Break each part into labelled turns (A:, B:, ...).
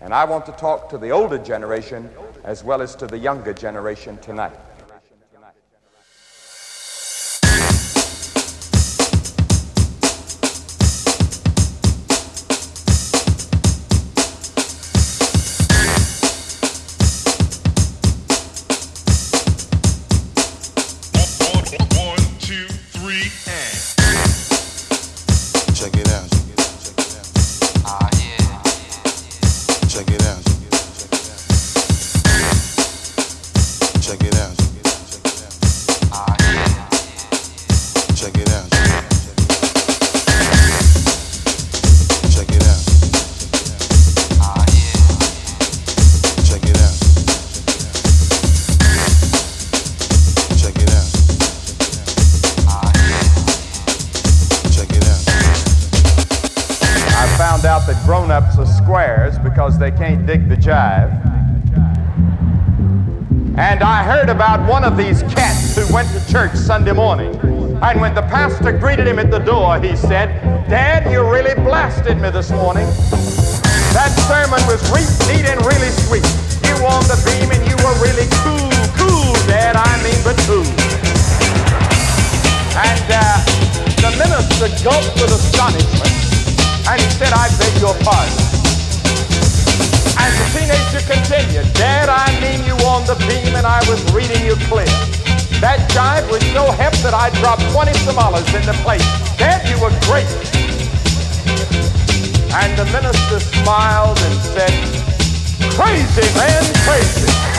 A: And I want to talk to the older generation as well as to the younger generation tonight. Sunday morning. And when the pastor greeted him at the door, he said, Dad, you really blasted me this morning. That sermon was re- neat and really sweet. You on the beam and you were really cool, cool, Dad. I mean, but cool. And uh, the minister gulped with astonishment, and he said, I beg your pardon. And the teenager continued, Dad, I mean you on the beam and I was reading you clear. That jive was so hep that I dropped 20 tamales in the plate. Dad, you were great. And the minister smiled and said, crazy, man. Crazy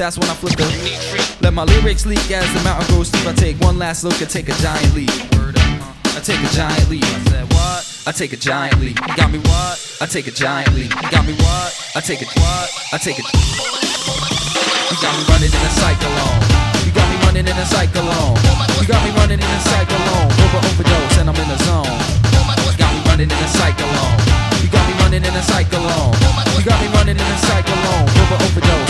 B: That's when I flip the Let my lyrics leak as the mountain grows steep. I take one last look and take a giant leap. I take a giant leap. I said what? I take a giant leap. You got me what? I take a giant leap. You got me what? I take a what? I take a. You got me running in a cyclone. You got me running in a cyclone. You got me running in a cyclone. Over overdose and I'm in the zone. You got me running in a cyclone. You got me running in a cyclone. You got me running in a cyclone. Over overdose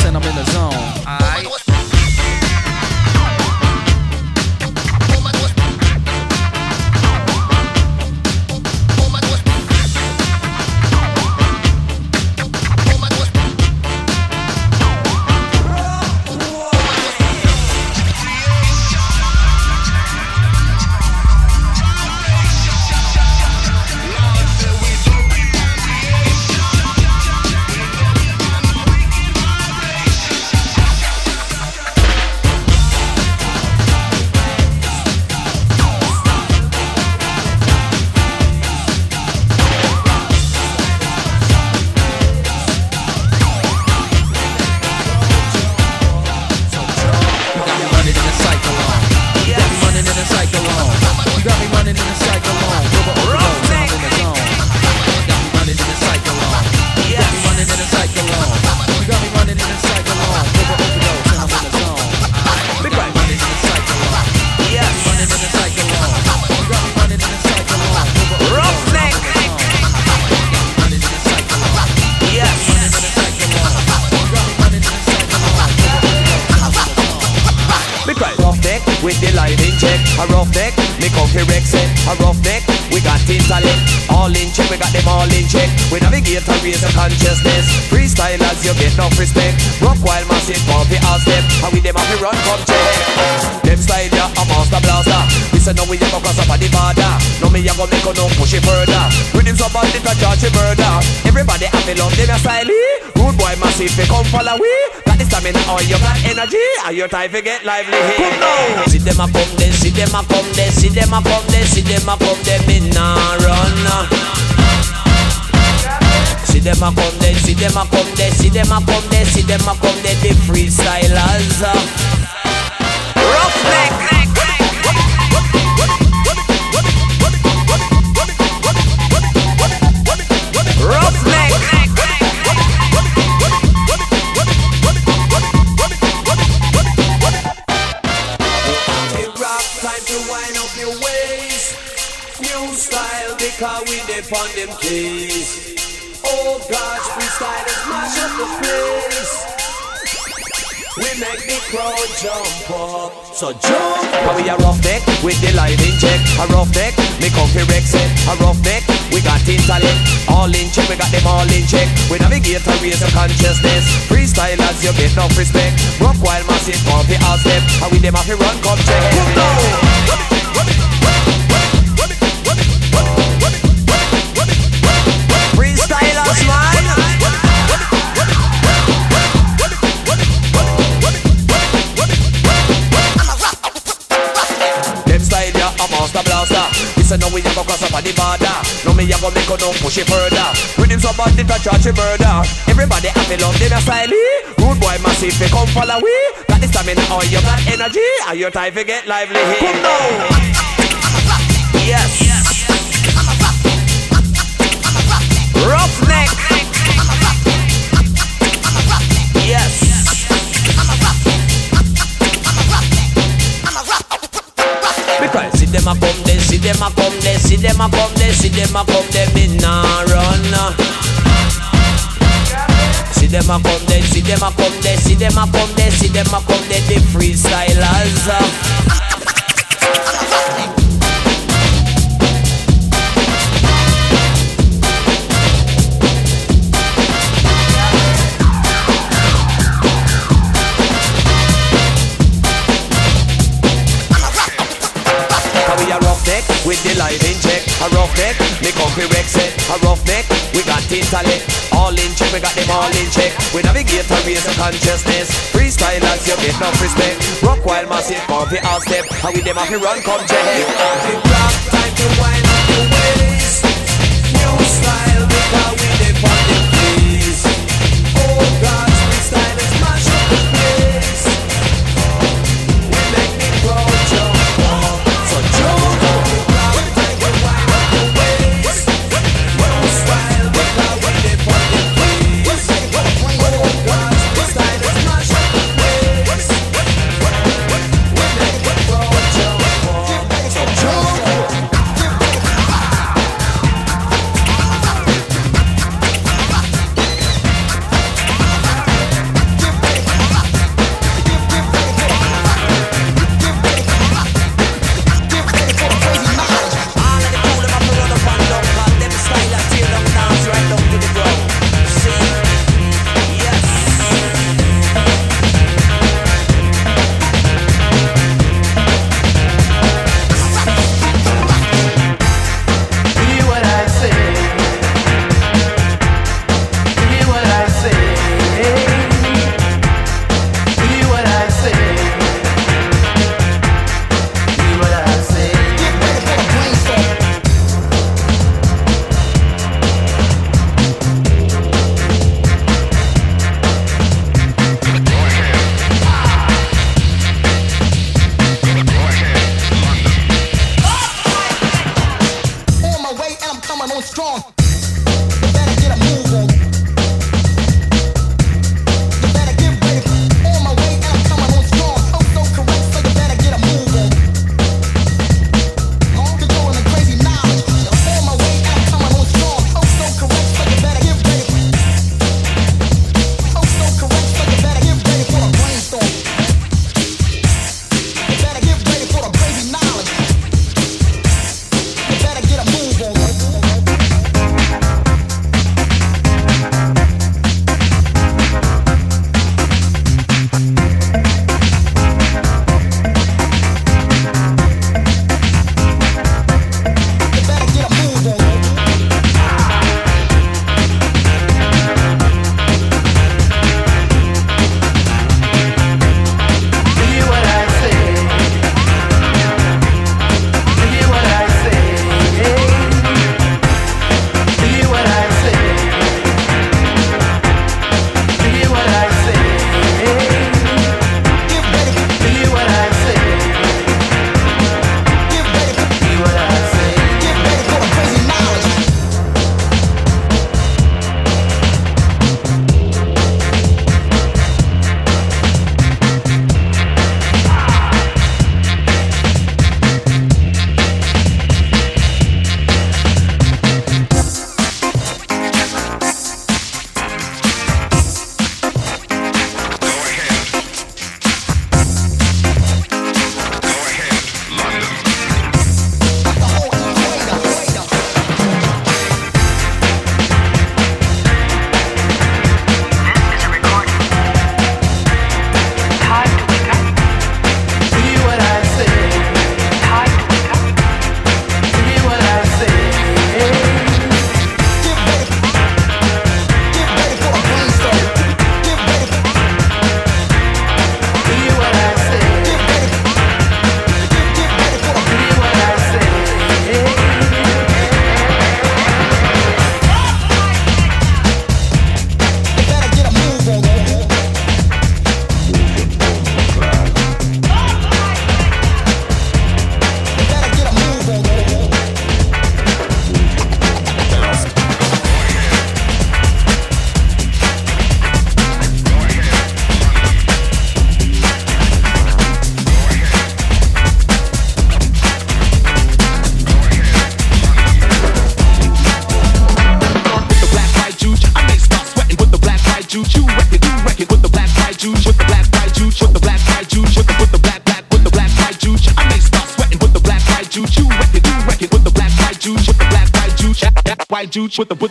B: And
C: your time to get lively here. Come now. See them a come there, see them a come there, see them a come there, see them a come consciousness. Freestylers, you get no respect. Rock while massive, pumpy all step. And with them have to run, come check. Me a go no push it further. Rhythm so bad it a charge it murder. Everybody to love them a style. Rude boy massive they come follow we. Got the stamina or you got energy. And your time to get lively. Come now. them a come there, see them a come there, see them a come there, see them a come there, the freestylers. Uh. with the lightning check. A rough Rex set, a roughneck, we got intellect. All in check, we got them all in check. We navigate a race of consciousness. Freestylers you get no respect. Rock while massive, pump it all step. And we them have to run, come check Rock, time to
D: wild juice with the with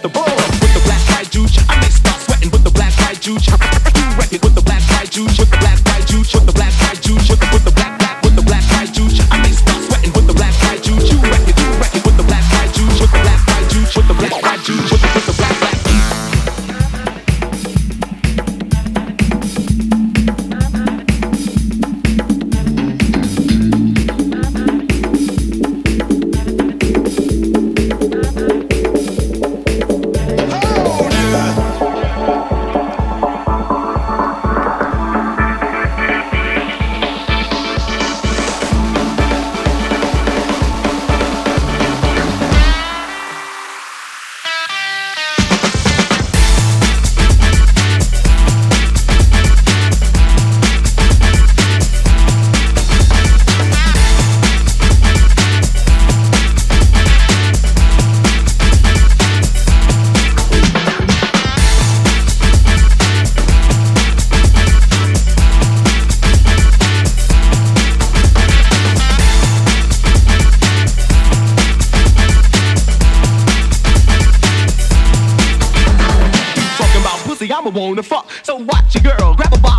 E: rapper wanna fuck. So watch your girl, grab a bottle.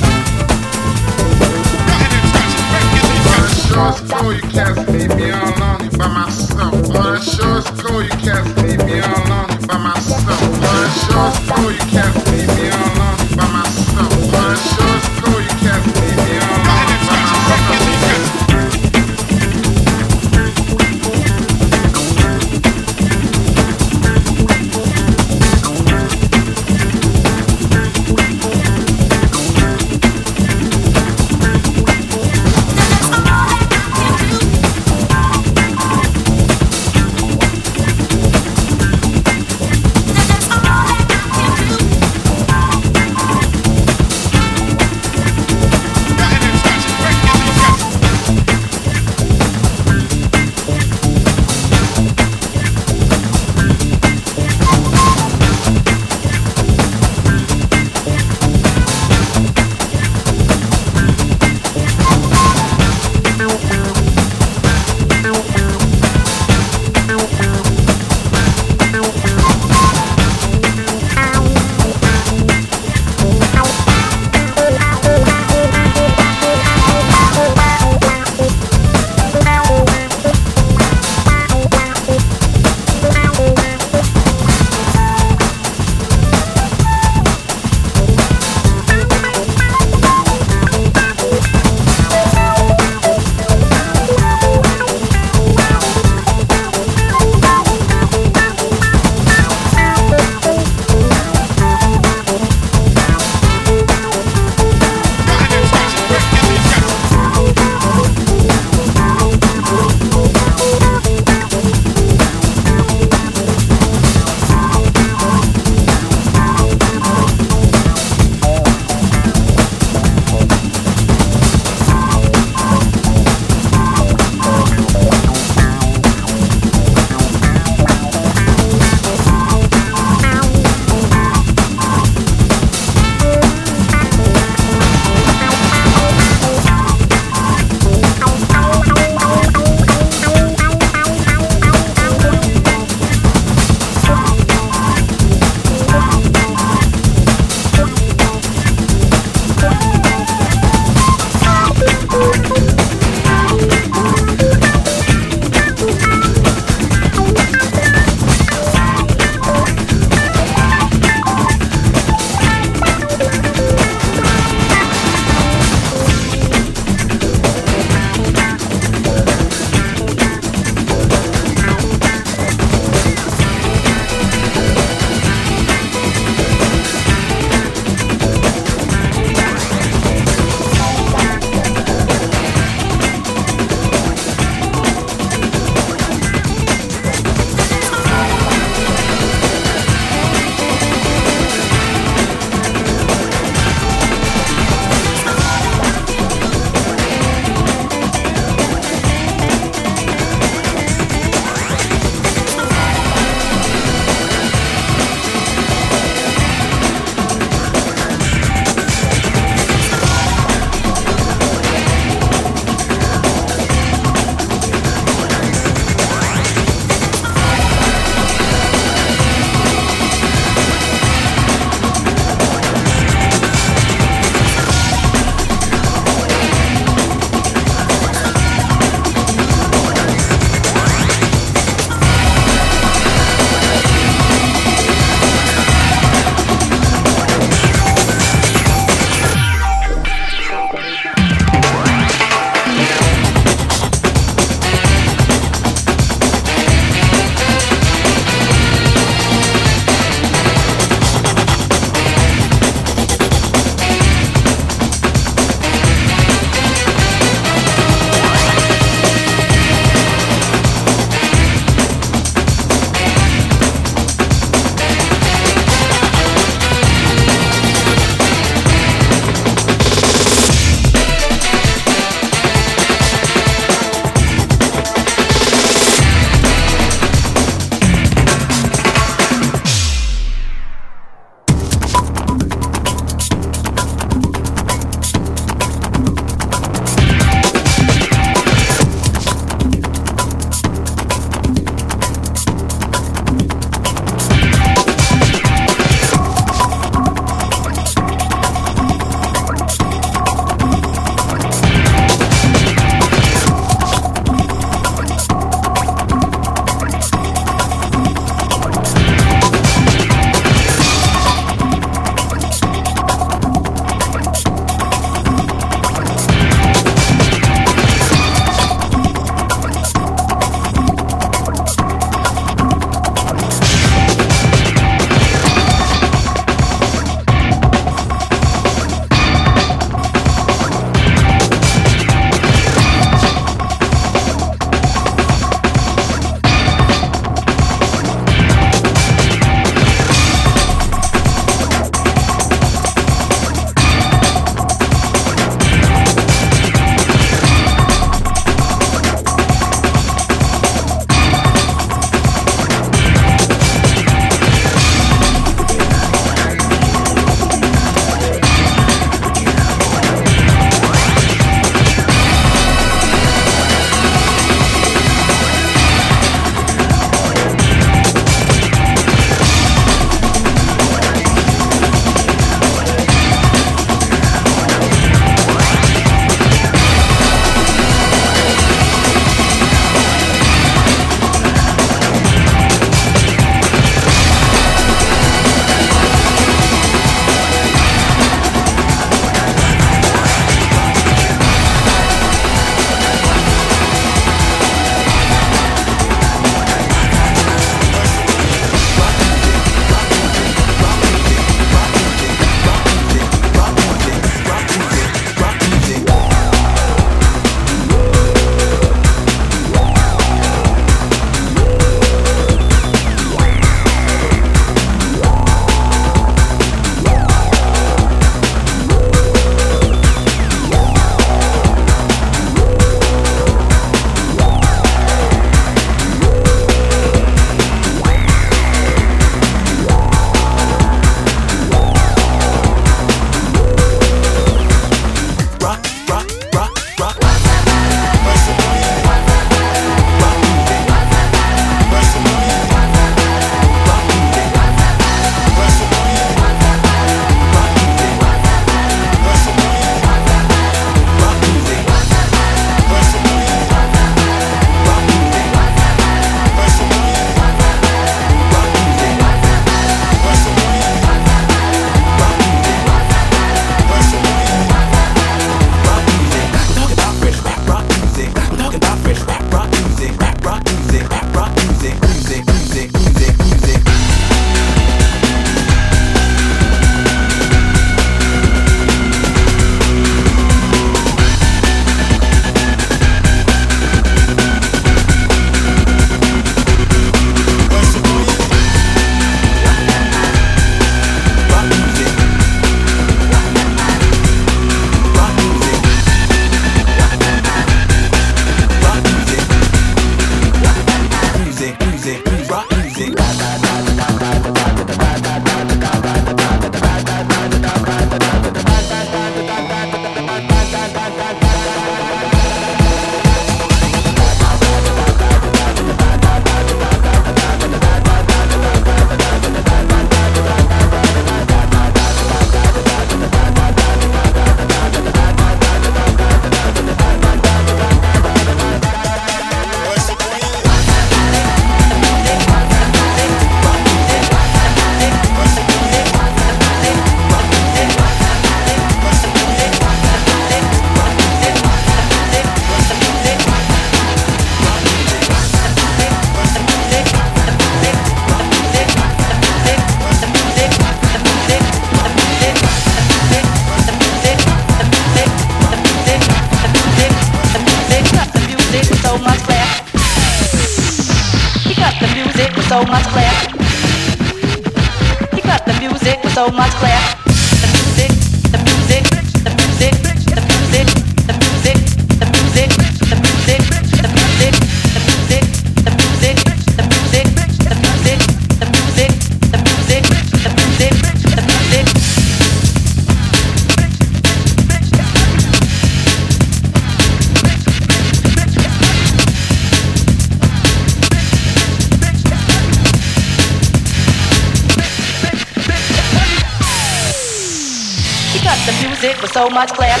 E: so
F: much class.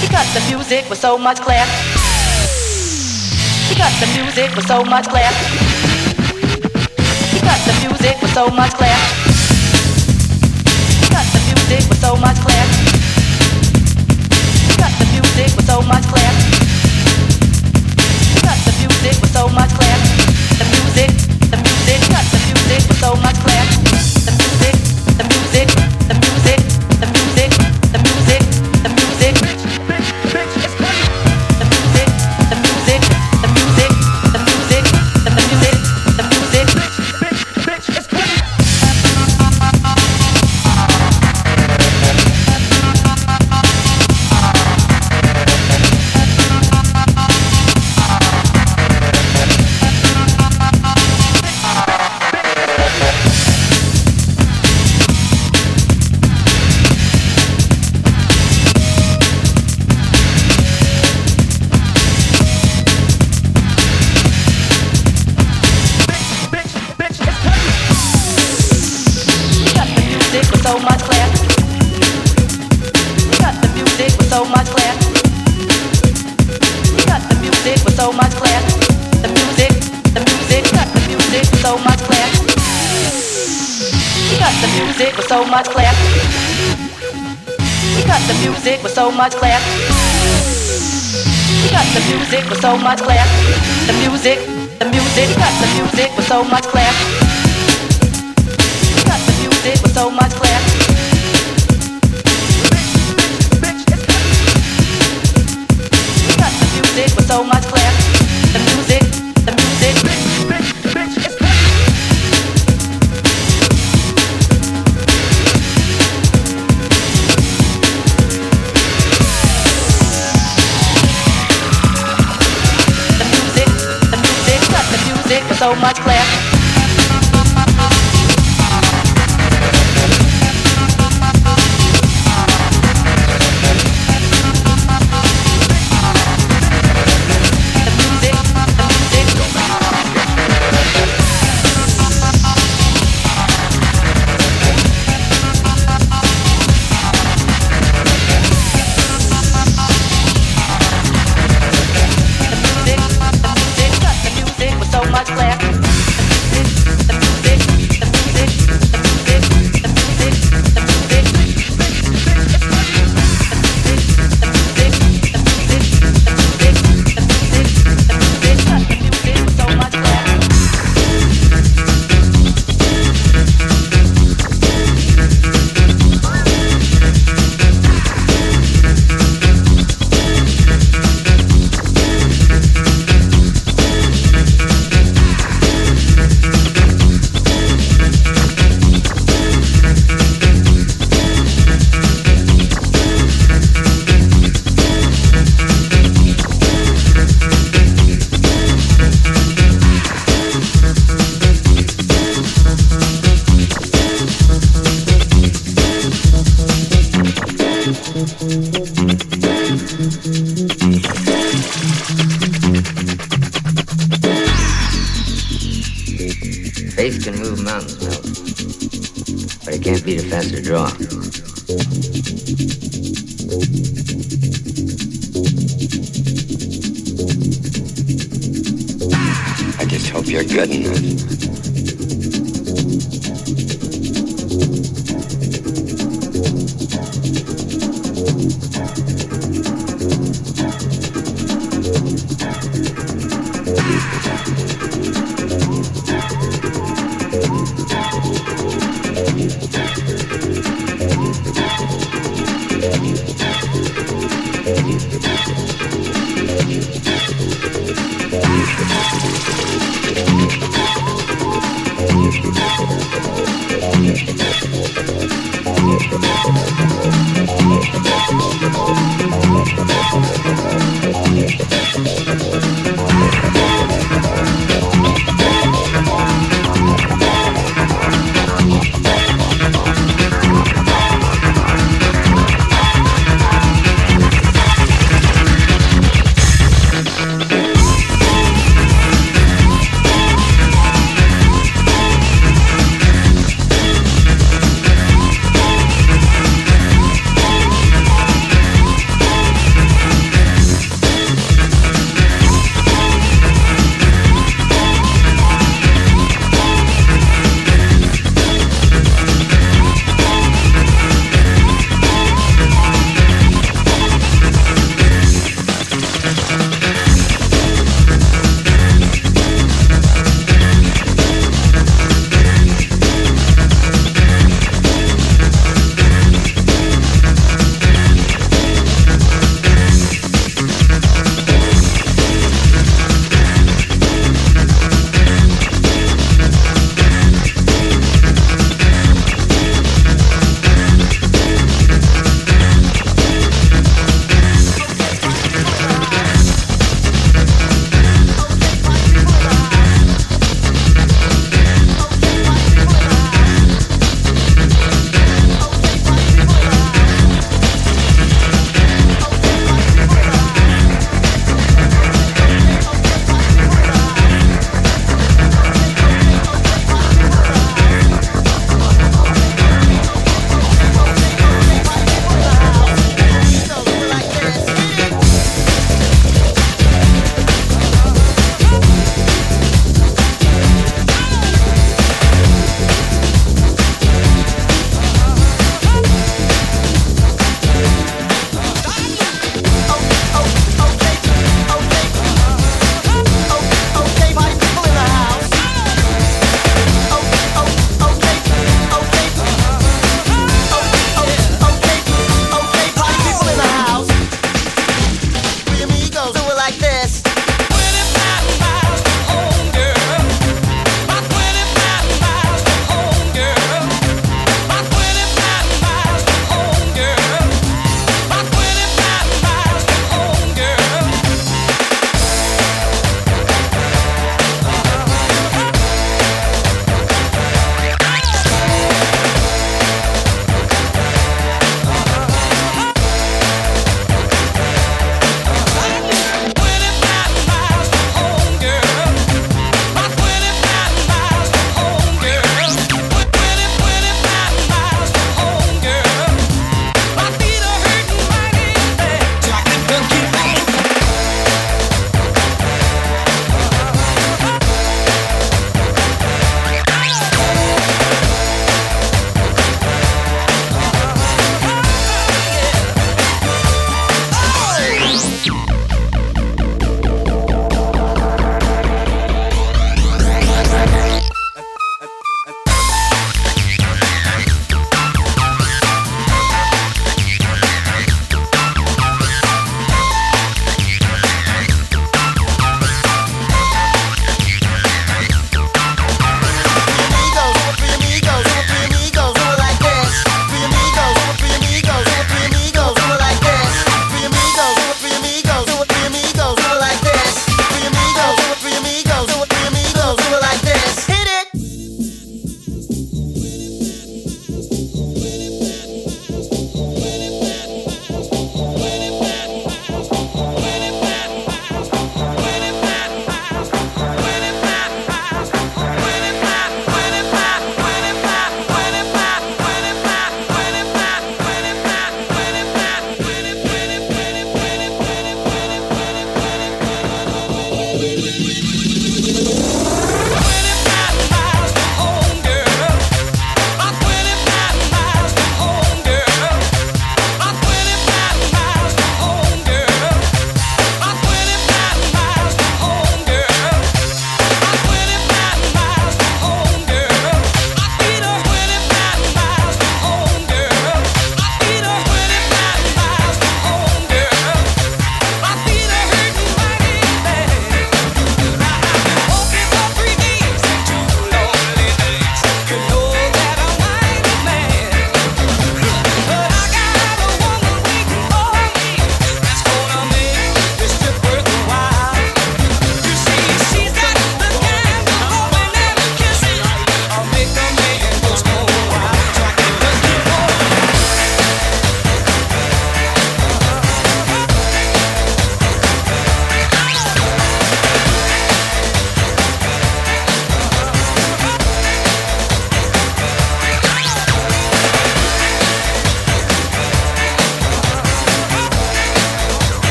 F: He the music with so much class. He cuts the music with so much class. He cuts the music with so much class.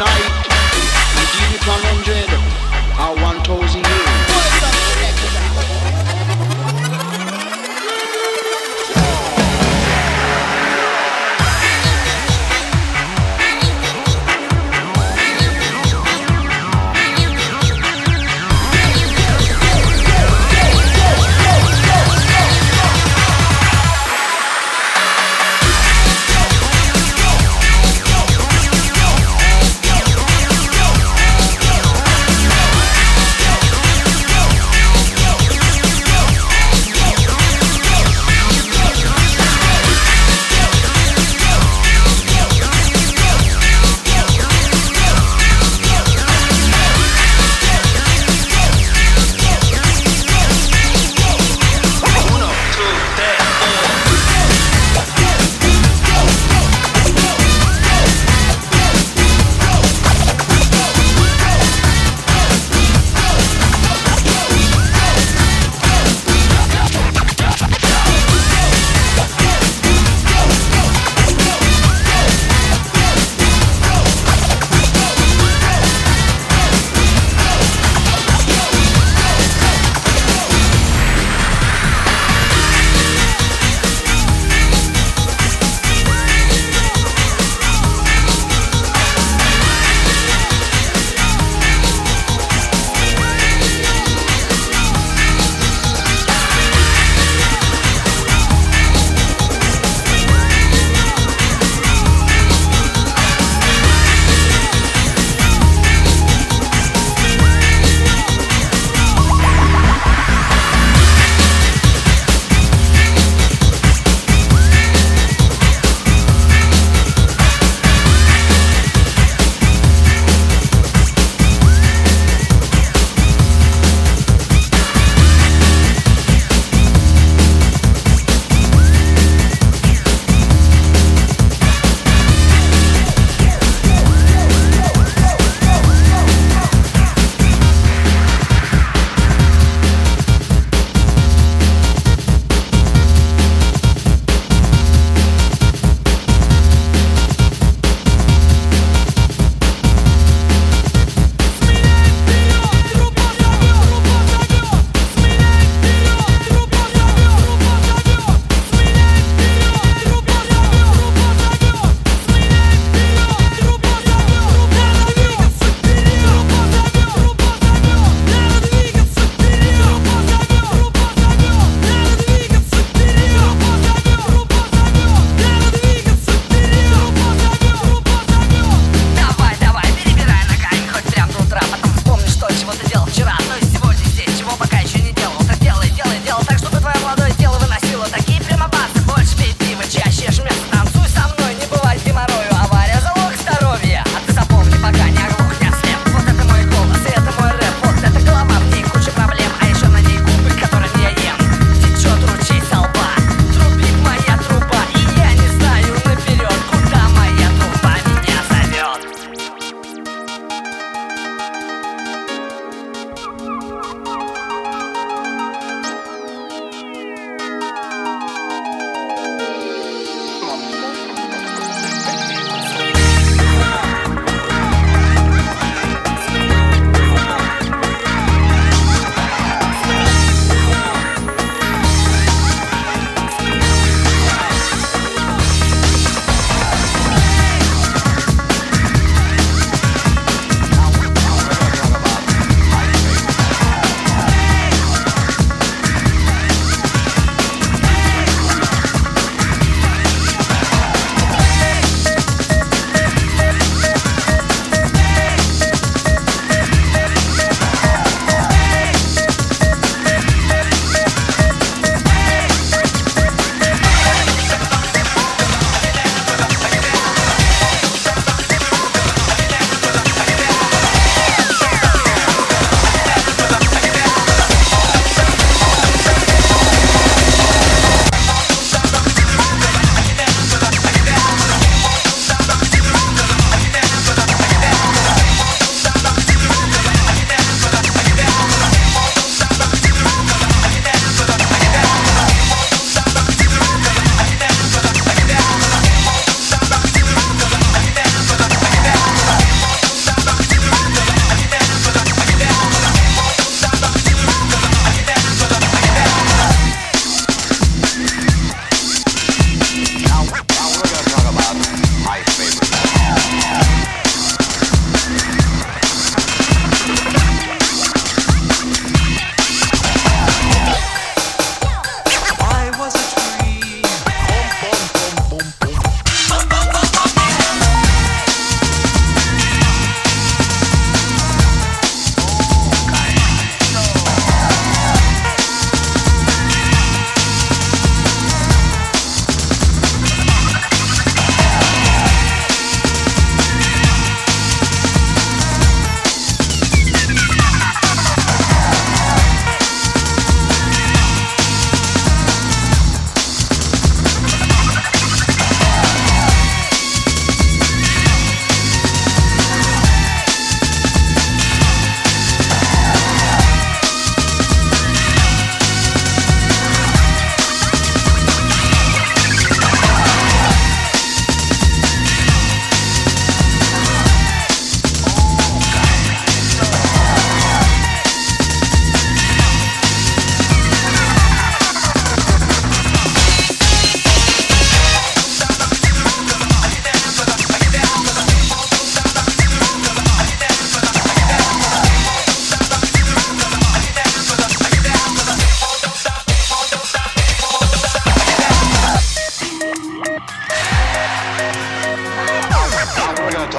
G: And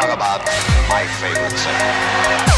H: talk about my favorite
E: singer.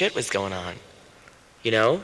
E: Shit was going on. You know?